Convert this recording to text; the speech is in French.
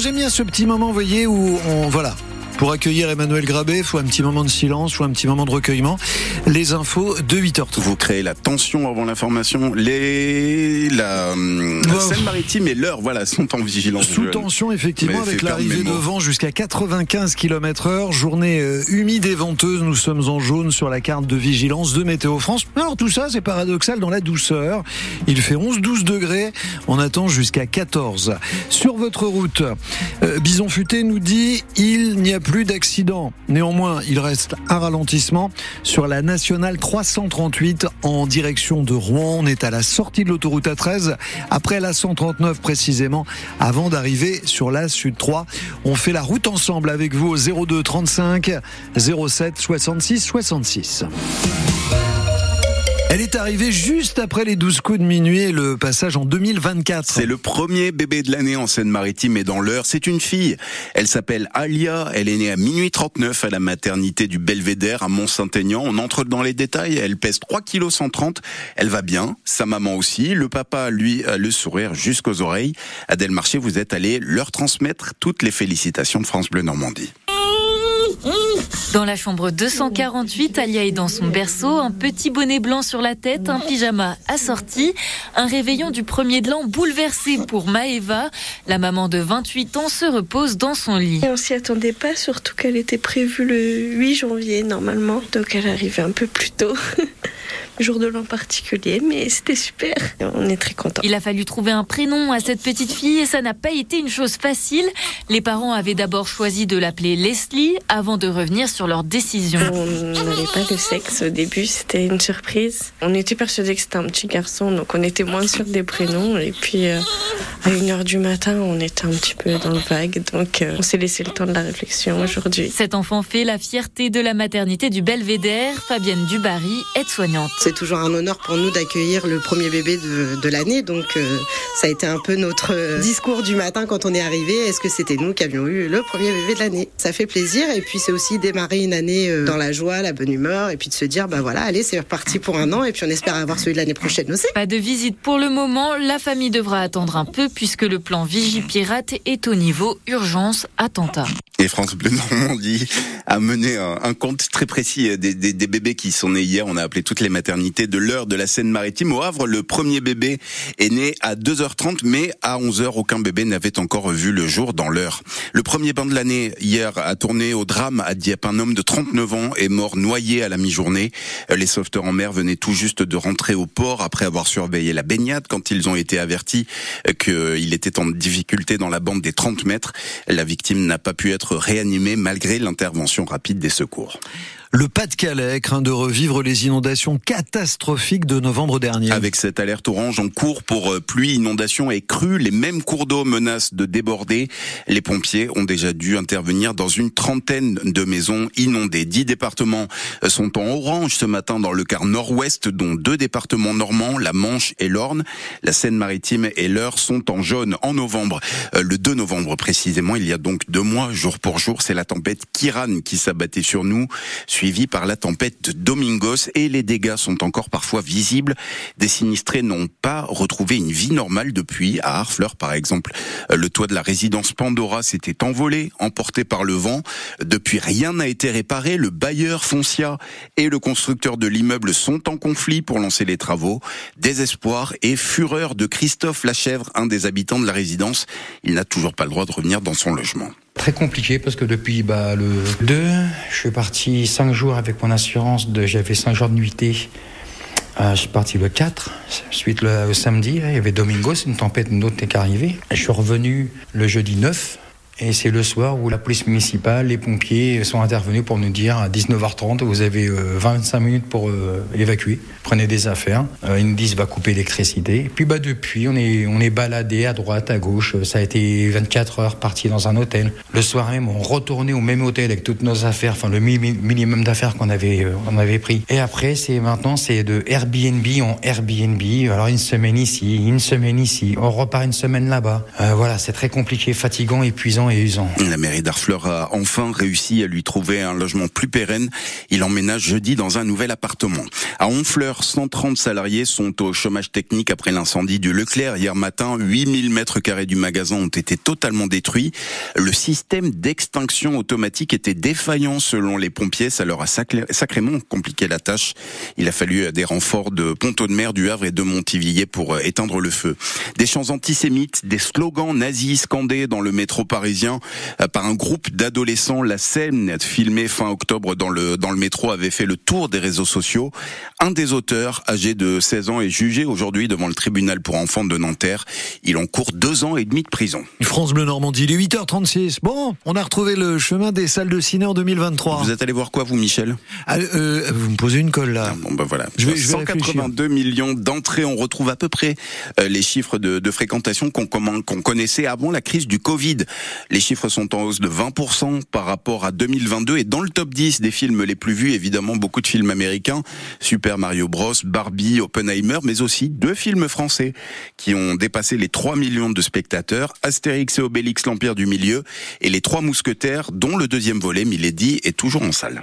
J'aime bien ce petit moment, vous voyez, où on, voilà, pour accueillir Emmanuel Grabé, il faut un petit moment de silence, il faut un petit moment de recueillement. Les infos de 8h30. Vous créez la tension avant l'information. Les la hum, Wow. Seine-Maritime et l'heure, voilà, sont en vigilance. Sous tension, effectivement, Mais avec l'arrivée de vent jusqu'à 95 km heure. Journée euh, humide et venteuse. Nous sommes en jaune sur la carte de vigilance de Météo France. Alors tout ça, c'est paradoxal dans la douceur. Il fait 11-12 degrés. On attend jusqu'à 14. Sur votre route, euh, Bison Futé nous dit il n'y a plus d'accident. Néanmoins, il reste un ralentissement sur la nationale 338 en direction de Rouen. On est à la sortie de l'autoroute A13 après la 139 précisément avant d'arriver sur la Sud 3. On fait la route ensemble avec vous au 02 35 07 66 66. Elle est arrivée juste après les 12 coups de minuit et le passage en 2024. C'est le premier bébé de l'année en Seine-Maritime et dans l'heure. C'est une fille. Elle s'appelle Alia. Elle est née à minuit 39 à la maternité du Belvédère à Mont-Saint-Aignan. On entre dans les détails. Elle pèse 3 kg 130. Elle va bien. Sa maman aussi. Le papa, lui, a le sourire jusqu'aux oreilles. Adèle Marché, vous êtes allé leur transmettre toutes les félicitations de France Bleu Normandie. Dans la chambre 248, Alia est dans son berceau, un petit bonnet blanc sur la tête, un pyjama assorti, un réveillon du premier de l'an bouleversé pour Maeva. La maman de 28 ans se repose dans son lit. On s'y attendait pas, surtout qu'elle était prévue le 8 janvier normalement. Donc elle arrivait un peu plus tôt. Jour de l'an particulier, mais c'était super. On est très contents. Il a fallu trouver un prénom à cette petite fille et ça n'a pas été une chose facile. Les parents avaient d'abord choisi de l'appeler Leslie avant de revenir sur leur décision. On n'avait pas de sexe au début, c'était une surprise. On était persuadés que c'était un petit garçon, donc on était moins sûr des prénoms. Et puis euh, à 1h du matin, on était un petit peu dans le vague, donc euh, on s'est laissé le temps de la réflexion aujourd'hui. Cet enfant fait la fierté de la maternité du Belvédère. Fabienne Dubarry, aide-soignante. C'est toujours un honneur pour nous d'accueillir le premier bébé de, de l'année. Donc, euh, ça a été un peu notre euh, discours du matin quand on est arrivé. Est-ce que c'était nous qui avions eu le premier bébé de l'année? Ça fait plaisir. Et puis, c'est aussi démarrer une année euh, dans la joie, la bonne humeur. Et puis de se dire, bah voilà, allez, c'est reparti pour un an. Et puis, on espère avoir celui de l'année prochaine aussi. Pas de visite pour le moment, la famille devra attendre un peu puisque le plan Vigipirate est au niveau urgence attentat. Et France Bleu Normandie a mené un, un compte très précis des, des- des bébés qui sont nés hier. On a appelé toutes les de l'heure de la Seine-Maritime. Au Havre, le premier bébé est né à 2h30, mais à 11h, aucun bébé n'avait encore vu le jour dans l'heure. Le premier bain de l'année, hier, a tourné au drame à Dieppe. Un homme de 39 ans est mort noyé à la mi-journée. Les sauveteurs en mer venaient tout juste de rentrer au port après avoir surveillé la baignade quand ils ont été avertis qu'il était en difficulté dans la bande des 30 mètres. La victime n'a pas pu être réanimée malgré l'intervention rapide des secours. Le Pas-de-Calais craint de revivre les inondations catastrophiques de novembre dernier. Avec cette alerte orange en cours pour euh, pluie, inondation et crue, les mêmes cours d'eau menacent de déborder. Les pompiers ont déjà dû intervenir dans une trentaine de maisons inondées. Dix départements euh, sont en orange ce matin dans le quart nord-ouest, dont deux départements normands, la Manche et l'Orne. La Seine-Maritime et l'Eure sont en jaune en novembre. Euh, Le 2 novembre précisément, il y a donc deux mois, jour pour jour, c'est la tempête Kiran qui s'abattait sur nous, suivie par la tempête Domingos et les dégâts sont encore parfois visibles. Des sinistrés n'ont pas retrouvé une vie normale depuis. À Harfleur, par exemple, le toit de la résidence Pandora s'était envolé, emporté par le vent. Depuis, rien n'a été réparé. Le bailleur Foncia et le constructeur de l'immeuble sont en conflit pour lancer les travaux. Désespoir et fureur de Christophe Lachèvre, un des habitants de la résidence. Il n'a toujours pas le droit de revenir dans son logement. Très compliqué parce que depuis bah, le 2, je suis parti 5 jours avec mon assurance, de, j'avais 5 jours de nuitée. Euh, je suis parti le 4, suite le, au samedi, là, il y avait Domingo, c'est une tempête, une autre qui est arrivée. Je suis revenu le jeudi 9, et c'est le soir où la police municipale, les pompiers sont intervenus pour nous dire à 19h30, vous avez euh, 25 minutes pour euh, évacuer, prenez des affaires. Euh, ils nous disent va couper l'électricité. Puis bah depuis, on est on est baladé à droite, à gauche. Ça a été 24 heures parti dans un hôtel. Le soir même, on retournait au même hôtel avec toutes nos affaires, enfin le mi- minimum d'affaires qu'on avait euh, avait pris. Et après, c'est maintenant c'est de Airbnb en Airbnb. Alors une semaine ici, une semaine ici, on repart une semaine là-bas. Euh, voilà, c'est très compliqué, fatigant, épuisant. La mairie d'Arfleur a enfin réussi à lui trouver un logement plus pérenne. Il emménage jeudi dans un nouvel appartement. À Honfleur, 130 salariés sont au chômage technique après l'incendie du Leclerc hier matin. 8000 mètres carrés du magasin ont été totalement détruits. Le système d'extinction automatique était défaillant selon les pompiers. Ça leur a sacrément compliqué la tâche. Il a fallu des renforts de Ponto de Mer, du Havre et de Montivilliers pour éteindre le feu. Des chants antisémites, des slogans nazis scandés dans le métro parisien euh, par un groupe d'adolescents. La scène filmée fin octobre dans le, dans le métro avait fait le tour des réseaux sociaux. Un des auteurs, âgé de 16 ans, est jugé aujourd'hui devant le tribunal pour enfants de Nanterre. Il encourt deux ans et demi de prison. France Bleu Normandie, il est 8h36. Bon, on a retrouvé le chemin des salles de ciné en 2023. Vous êtes allé voir quoi, vous, Michel? Ah, euh, Vous me posez une colle là. Ah, bon, ben voilà. Je vais, 182 millions d'entrées. On retrouve à peu près euh, les chiffres de, de fréquentation qu'on qu'on connaissait avant la crise du Covid. Les chiffres sont en hausse de 20% par rapport à 2022 et dans le top 10 des films les plus vus, évidemment beaucoup de films américains, Super Mario Bros, Barbie, Oppenheimer, mais aussi deux films français qui ont dépassé les 3 millions de spectateurs, Astérix et Obélix l'Empire du Milieu et Les Trois Mousquetaires dont le deuxième volet, Milady, est toujours en salle.